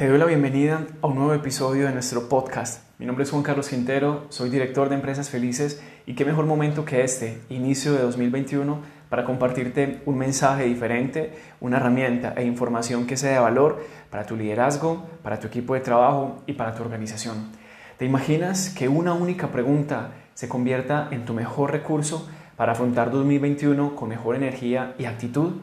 Te doy la bienvenida a un nuevo episodio de nuestro podcast. Mi nombre es Juan Carlos Quintero, soy director de Empresas Felices y qué mejor momento que este, inicio de 2021, para compartirte un mensaje diferente, una herramienta e información que sea de valor para tu liderazgo, para tu equipo de trabajo y para tu organización. ¿Te imaginas que una única pregunta se convierta en tu mejor recurso para afrontar 2021 con mejor energía y actitud?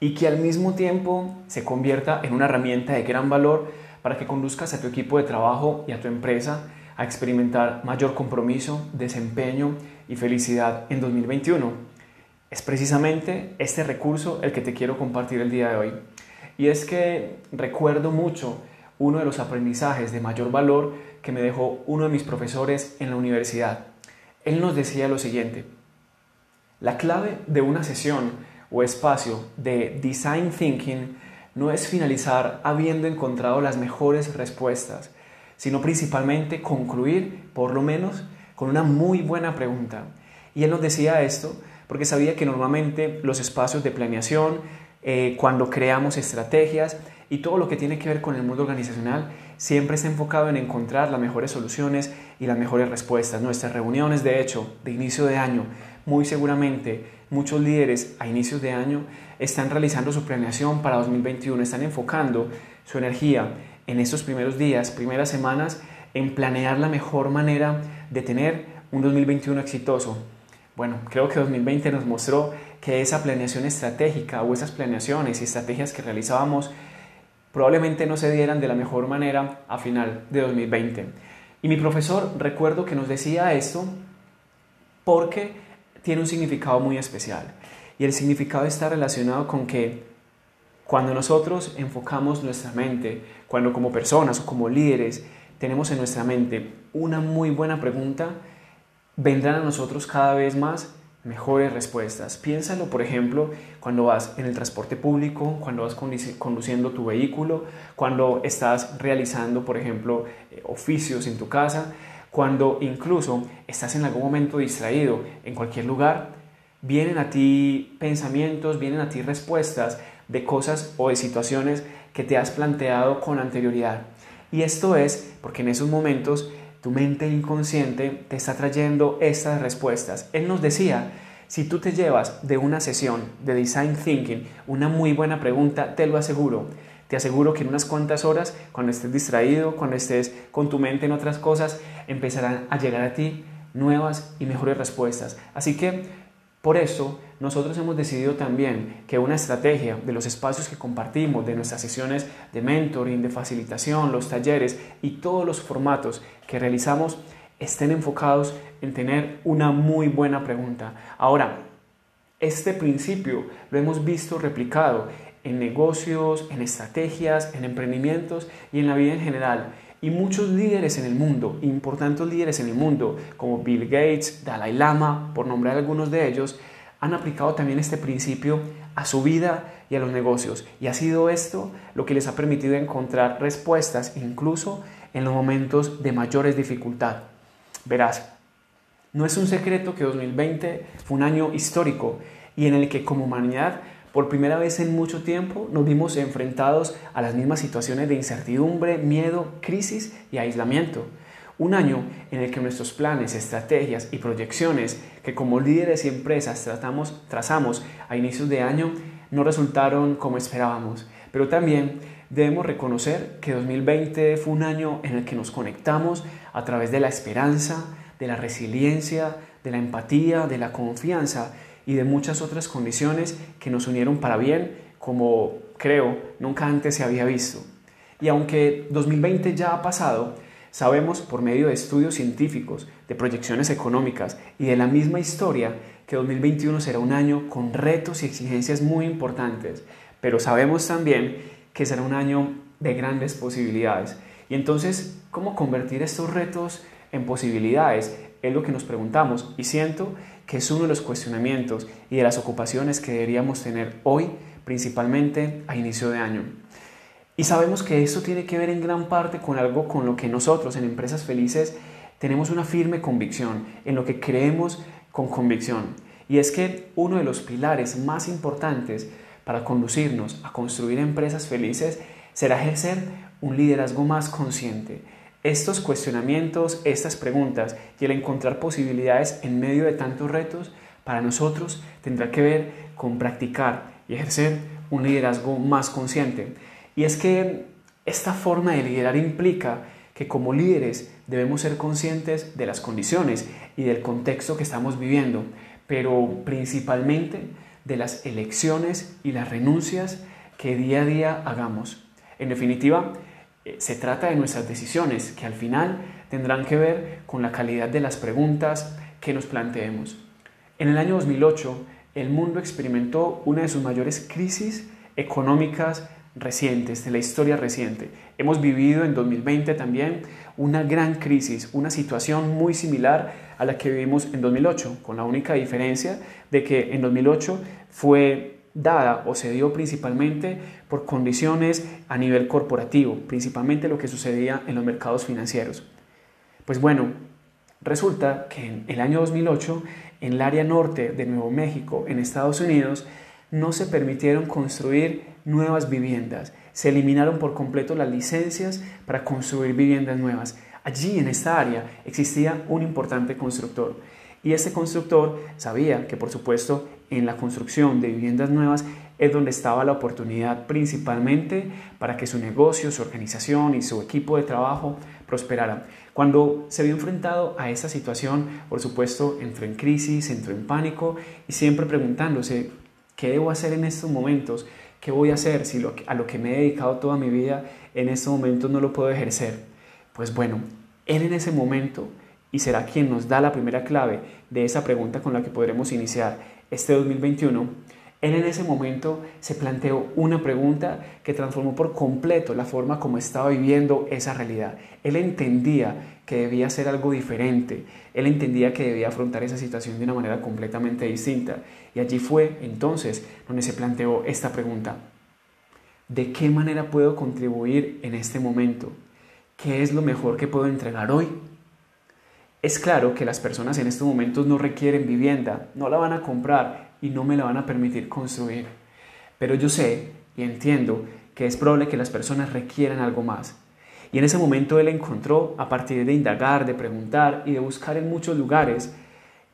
Y que al mismo tiempo se convierta en una herramienta de gran valor para que conduzcas a tu equipo de trabajo y a tu empresa a experimentar mayor compromiso, desempeño y felicidad en 2021. Es precisamente este recurso el que te quiero compartir el día de hoy. Y es que recuerdo mucho uno de los aprendizajes de mayor valor que me dejó uno de mis profesores en la universidad. Él nos decía lo siguiente, la clave de una sesión o espacio de design thinking no es finalizar habiendo encontrado las mejores respuestas, sino principalmente concluir, por lo menos, con una muy buena pregunta. Y él nos decía esto porque sabía que normalmente los espacios de planeación, eh, cuando creamos estrategias y todo lo que tiene que ver con el mundo organizacional, siempre está enfocado en encontrar las mejores soluciones y las mejores respuestas. Nuestras reuniones, de hecho, de inicio de año, muy seguramente muchos líderes a inicios de año están realizando su planeación para 2021, están enfocando su energía en estos primeros días, primeras semanas, en planear la mejor manera de tener un 2021 exitoso. Bueno, creo que 2020 nos mostró que esa planeación estratégica o esas planeaciones y estrategias que realizábamos probablemente no se dieran de la mejor manera a final de 2020. Y mi profesor recuerdo que nos decía esto porque tiene un significado muy especial. Y el significado está relacionado con que cuando nosotros enfocamos nuestra mente, cuando como personas o como líderes tenemos en nuestra mente una muy buena pregunta, vendrán a nosotros cada vez más mejores respuestas. Piénsalo, por ejemplo, cuando vas en el transporte público, cuando vas conduciendo tu vehículo, cuando estás realizando, por ejemplo, eh, oficios en tu casa cuando incluso estás en algún momento distraído en cualquier lugar, vienen a ti pensamientos, vienen a ti respuestas de cosas o de situaciones que te has planteado con anterioridad. Y esto es porque en esos momentos tu mente inconsciente te está trayendo estas respuestas. Él nos decía, si tú te llevas de una sesión de design thinking una muy buena pregunta, te lo aseguro, te aseguro que en unas cuantas horas, cuando estés distraído, cuando estés con tu mente en otras cosas, empezarán a llegar a ti nuevas y mejores respuestas. Así que por eso nosotros hemos decidido también que una estrategia de los espacios que compartimos, de nuestras sesiones de mentoring, de facilitación, los talleres y todos los formatos que realizamos estén enfocados en tener una muy buena pregunta. Ahora, este principio lo hemos visto replicado en negocios, en estrategias, en emprendimientos y en la vida en general. Y muchos líderes en el mundo, importantes líderes en el mundo, como Bill Gates, Dalai Lama, por nombrar algunos de ellos, han aplicado también este principio a su vida y a los negocios. Y ha sido esto lo que les ha permitido encontrar respuestas incluso en los momentos de mayores dificultad. Verás, no es un secreto que 2020 fue un año histórico y en el que como humanidad por primera vez en mucho tiempo nos vimos enfrentados a las mismas situaciones de incertidumbre, miedo, crisis y aislamiento. Un año en el que nuestros planes, estrategias y proyecciones que como líderes y empresas trazamos a inicios de año no resultaron como esperábamos. Pero también debemos reconocer que 2020 fue un año en el que nos conectamos a través de la esperanza, de la resiliencia, de la empatía, de la confianza y de muchas otras condiciones que nos unieron para bien, como creo nunca antes se había visto. Y aunque 2020 ya ha pasado, sabemos por medio de estudios científicos, de proyecciones económicas y de la misma historia que 2021 será un año con retos y exigencias muy importantes, pero sabemos también que será un año de grandes posibilidades. Y entonces, ¿cómo convertir estos retos en posibilidades? Es lo que nos preguntamos y siento que es uno de los cuestionamientos y de las ocupaciones que deberíamos tener hoy, principalmente a inicio de año. Y sabemos que esto tiene que ver en gran parte con algo con lo que nosotros en Empresas Felices tenemos una firme convicción, en lo que creemos con convicción. Y es que uno de los pilares más importantes para conducirnos a construir empresas felices será ejercer un liderazgo más consciente. Estos cuestionamientos, estas preguntas y el encontrar posibilidades en medio de tantos retos, para nosotros tendrá que ver con practicar y ejercer un liderazgo más consciente. Y es que esta forma de liderar implica que como líderes debemos ser conscientes de las condiciones y del contexto que estamos viviendo, pero principalmente de las elecciones y las renuncias que día a día hagamos. En definitiva, se trata de nuestras decisiones que al final tendrán que ver con la calidad de las preguntas que nos planteemos. En el año 2008, el mundo experimentó una de sus mayores crisis económicas recientes, de la historia reciente. Hemos vivido en 2020 también una gran crisis, una situación muy similar a la que vivimos en 2008, con la única diferencia de que en 2008 fue dada o se dio principalmente por condiciones a nivel corporativo, principalmente lo que sucedía en los mercados financieros. Pues bueno, resulta que en el año 2008, en el área norte de Nuevo México, en Estados Unidos, no se permitieron construir nuevas viviendas. Se eliminaron por completo las licencias para construir viviendas nuevas. Allí en esta área existía un importante constructor y ese constructor sabía que por supuesto en la construcción de viviendas nuevas es donde estaba la oportunidad principalmente para que su negocio, su organización y su equipo de trabajo prosperaran. Cuando se vio enfrentado a esa situación, por supuesto, entró en crisis, entró en pánico y siempre preguntándose, ¿qué debo hacer en estos momentos? ¿Qué voy a hacer si lo, a lo que me he dedicado toda mi vida en estos momentos no lo puedo ejercer? Pues bueno, él en ese momento, y será quien nos da la primera clave de esa pregunta con la que podremos iniciar este 2021, él en ese momento se planteó una pregunta que transformó por completo la forma como estaba viviendo esa realidad. Él entendía que debía hacer algo diferente, él entendía que debía afrontar esa situación de una manera completamente distinta. Y allí fue entonces donde se planteó esta pregunta. ¿De qué manera puedo contribuir en este momento? ¿Qué es lo mejor que puedo entregar hoy? Es claro que las personas en estos momentos no requieren vivienda, no la van a comprar y no me la van a permitir construir. Pero yo sé y entiendo que es probable que las personas requieran algo más. Y en ese momento él encontró, a partir de indagar, de preguntar y de buscar en muchos lugares,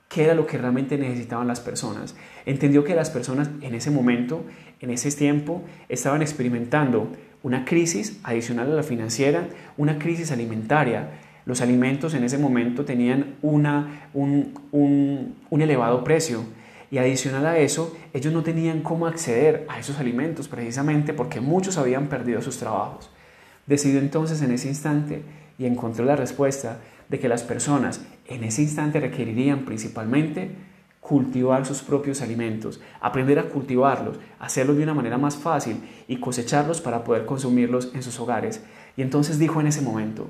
qué era lo que realmente necesitaban las personas. Entendió que las personas en ese momento, en ese tiempo, estaban experimentando una crisis adicional a la financiera, una crisis alimentaria. Los alimentos en ese momento tenían una, un, un elevado precio y adicional a eso, ellos no tenían cómo acceder a esos alimentos precisamente porque muchos habían perdido sus trabajos. Decidió entonces en ese instante y encontró la respuesta de que las personas en ese instante requerirían principalmente cultivar sus propios alimentos, aprender a cultivarlos, hacerlos de una manera más fácil y cosecharlos para poder consumirlos en sus hogares. Y entonces dijo en ese momento,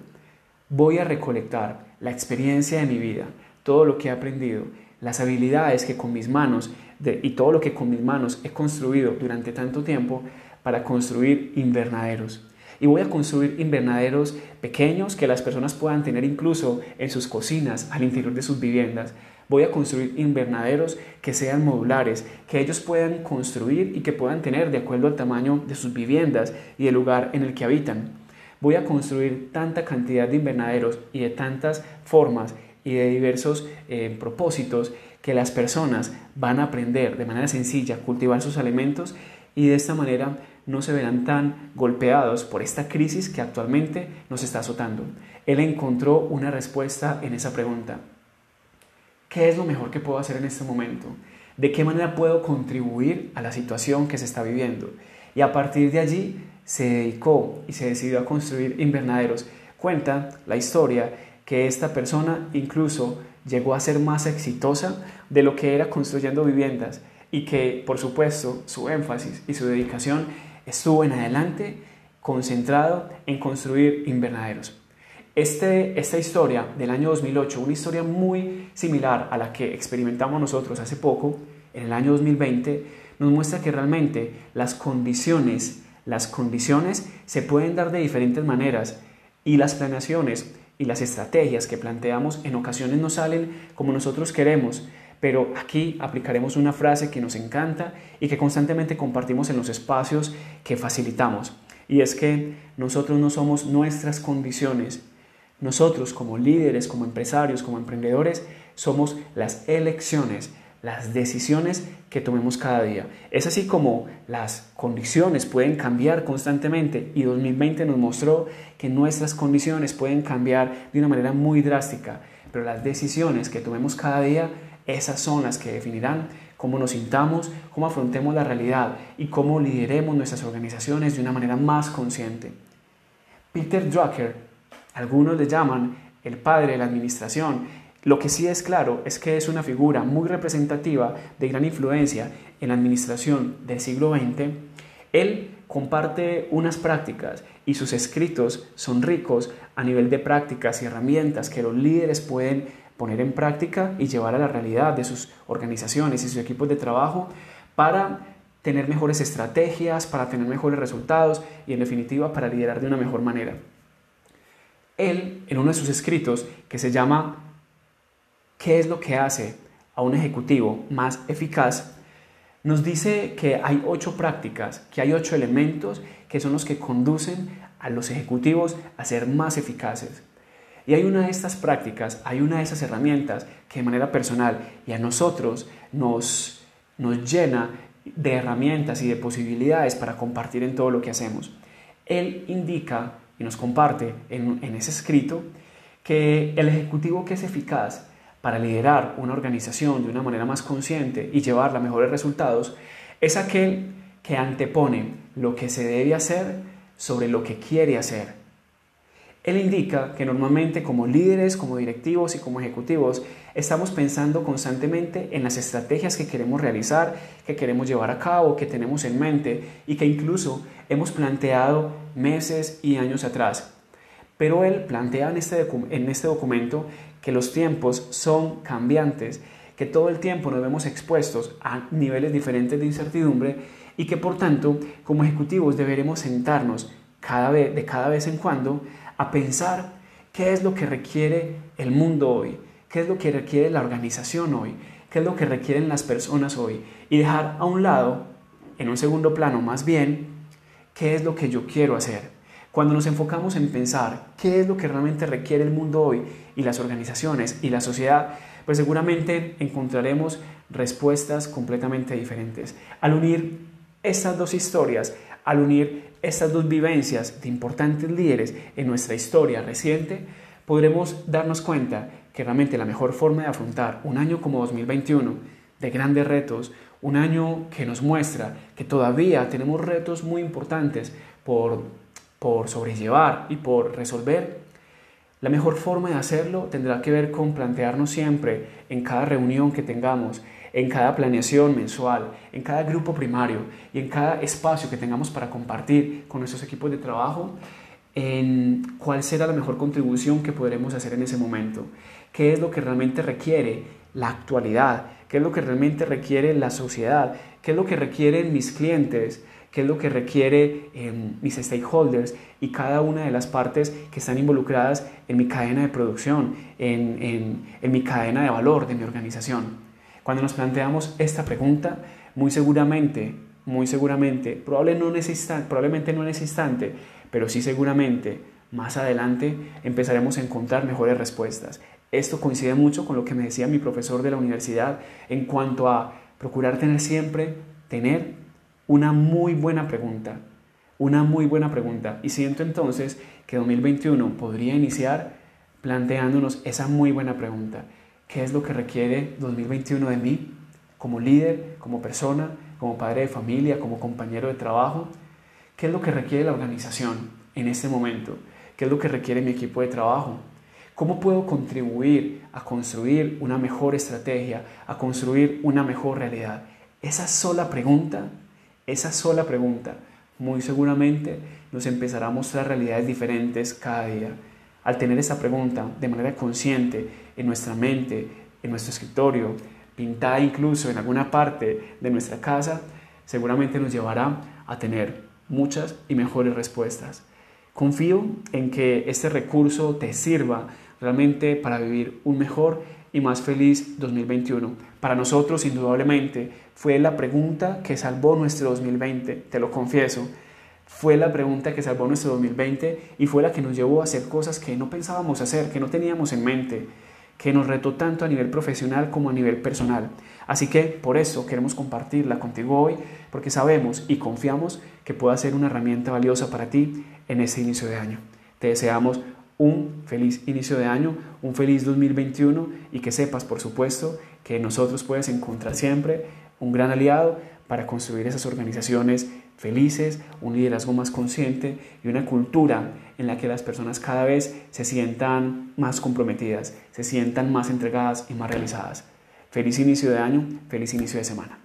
voy a recolectar la experiencia de mi vida, todo lo que he aprendido las habilidades que con mis manos y todo lo que con mis manos he construido durante tanto tiempo para construir invernaderos. Y voy a construir invernaderos pequeños que las personas puedan tener incluso en sus cocinas, al interior de sus viviendas. Voy a construir invernaderos que sean modulares, que ellos puedan construir y que puedan tener de acuerdo al tamaño de sus viviendas y el lugar en el que habitan. Voy a construir tanta cantidad de invernaderos y de tantas formas y de diversos eh, propósitos que las personas van a aprender de manera sencilla a cultivar sus alimentos y de esta manera no se verán tan golpeados por esta crisis que actualmente nos está azotando. Él encontró una respuesta en esa pregunta. ¿Qué es lo mejor que puedo hacer en este momento? ¿De qué manera puedo contribuir a la situación que se está viviendo? Y a partir de allí se dedicó y se decidió a construir invernaderos. Cuenta la historia que esta persona incluso llegó a ser más exitosa de lo que era construyendo viviendas y que por supuesto su énfasis y su dedicación estuvo en adelante concentrado en construir invernaderos. Este, esta historia del año 2008, una historia muy similar a la que experimentamos nosotros hace poco, en el año 2020, nos muestra que realmente las condiciones, las condiciones se pueden dar de diferentes maneras y las planeaciones y las estrategias que planteamos en ocasiones no salen como nosotros queremos, pero aquí aplicaremos una frase que nos encanta y que constantemente compartimos en los espacios que facilitamos. Y es que nosotros no somos nuestras condiciones. Nosotros como líderes, como empresarios, como emprendedores, somos las elecciones, las decisiones que tomemos cada día. Es así como las condiciones pueden cambiar constantemente y 2020 nos mostró que nuestras condiciones pueden cambiar de una manera muy drástica, pero las decisiones que tomemos cada día, esas son las que definirán cómo nos sintamos, cómo afrontemos la realidad y cómo lideremos nuestras organizaciones de una manera más consciente. Peter Drucker, algunos le llaman el padre de la administración, lo que sí es claro es que es una figura muy representativa de gran influencia en la administración del siglo XX. Él comparte unas prácticas y sus escritos son ricos a nivel de prácticas y herramientas que los líderes pueden poner en práctica y llevar a la realidad de sus organizaciones y sus equipos de trabajo para tener mejores estrategias, para tener mejores resultados y en definitiva para liderar de una mejor manera. Él, en uno de sus escritos que se llama ¿Qué es lo que hace a un ejecutivo más eficaz? nos dice que hay ocho prácticas, que hay ocho elementos que son los que conducen a los ejecutivos a ser más eficaces. Y hay una de estas prácticas, hay una de esas herramientas que de manera personal y a nosotros nos, nos llena de herramientas y de posibilidades para compartir en todo lo que hacemos. Él indica y nos comparte en, en ese escrito que el ejecutivo que es eficaz para liderar una organización de una manera más consciente y llevarla a mejores resultados es aquel que antepone lo que se debe hacer sobre lo que quiere hacer él indica que normalmente como líderes, como directivos y como ejecutivos estamos pensando constantemente en las estrategias que queremos realizar, que queremos llevar a cabo, que tenemos en mente y que incluso hemos planteado meses y años atrás. Pero él plantea en este, en este documento que los tiempos son cambiantes, que todo el tiempo nos vemos expuestos a niveles diferentes de incertidumbre y que por tanto como ejecutivos deberemos sentarnos cada vez, de cada vez en cuando a pensar qué es lo que requiere el mundo hoy, qué es lo que requiere la organización hoy, qué es lo que requieren las personas hoy y dejar a un lado, en un segundo plano más bien, qué es lo que yo quiero hacer. Cuando nos enfocamos en pensar qué es lo que realmente requiere el mundo hoy y las organizaciones y la sociedad, pues seguramente encontraremos respuestas completamente diferentes. Al unir estas dos historias, al unir estas dos vivencias de importantes líderes en nuestra historia reciente, podremos darnos cuenta que realmente la mejor forma de afrontar un año como 2021, de grandes retos, un año que nos muestra que todavía tenemos retos muy importantes por, por sobrellevar y por resolver, la mejor forma de hacerlo tendrá que ver con plantearnos siempre en cada reunión que tengamos en cada planeación mensual, en cada grupo primario y en cada espacio que tengamos para compartir con nuestros equipos de trabajo, en cuál será la mejor contribución que podremos hacer en ese momento, qué es lo que realmente requiere la actualidad, qué es lo que realmente requiere la sociedad, qué es lo que requieren mis clientes, qué es lo que requiere em, mis stakeholders y cada una de las partes que están involucradas en mi cadena de producción, en mi cadena de valor de mi organización. Cuando nos planteamos esta pregunta, muy seguramente, muy seguramente, probablemente no en probablemente no en ese instante, pero sí seguramente más adelante empezaremos a encontrar mejores respuestas. Esto coincide mucho con lo que me decía mi profesor de la universidad en cuanto a procurar tener siempre, tener una muy buena pregunta, una muy buena pregunta. Y siento entonces que 2021 podría iniciar planteándonos esa muy buena pregunta qué es lo que requiere 2021 de mí como líder, como persona, como padre de familia, como compañero de trabajo, qué es lo que requiere la organización en este momento, qué es lo que requiere mi equipo de trabajo, cómo puedo contribuir a construir una mejor estrategia, a construir una mejor realidad. Esa sola pregunta, esa sola pregunta, muy seguramente nos empezará a mostrar realidades diferentes cada día. Al tener esa pregunta de manera consciente en nuestra mente, en nuestro escritorio, pintada incluso en alguna parte de nuestra casa, seguramente nos llevará a tener muchas y mejores respuestas. Confío en que este recurso te sirva realmente para vivir un mejor y más feliz 2021. Para nosotros, indudablemente, fue la pregunta que salvó nuestro 2020, te lo confieso fue la pregunta que salvó nuestro 2020 y fue la que nos llevó a hacer cosas que no pensábamos hacer, que no teníamos en mente, que nos retó tanto a nivel profesional como a nivel personal. Así que por eso queremos compartirla contigo hoy, porque sabemos y confiamos que pueda ser una herramienta valiosa para ti en este inicio de año. Te deseamos un feliz inicio de año, un feliz 2021 y que sepas, por supuesto, que nosotros puedes encontrar siempre un gran aliado para construir esas organizaciones felices, un liderazgo más consciente y una cultura en la que las personas cada vez se sientan más comprometidas, se sientan más entregadas y más realizadas. Feliz inicio de año, feliz inicio de semana.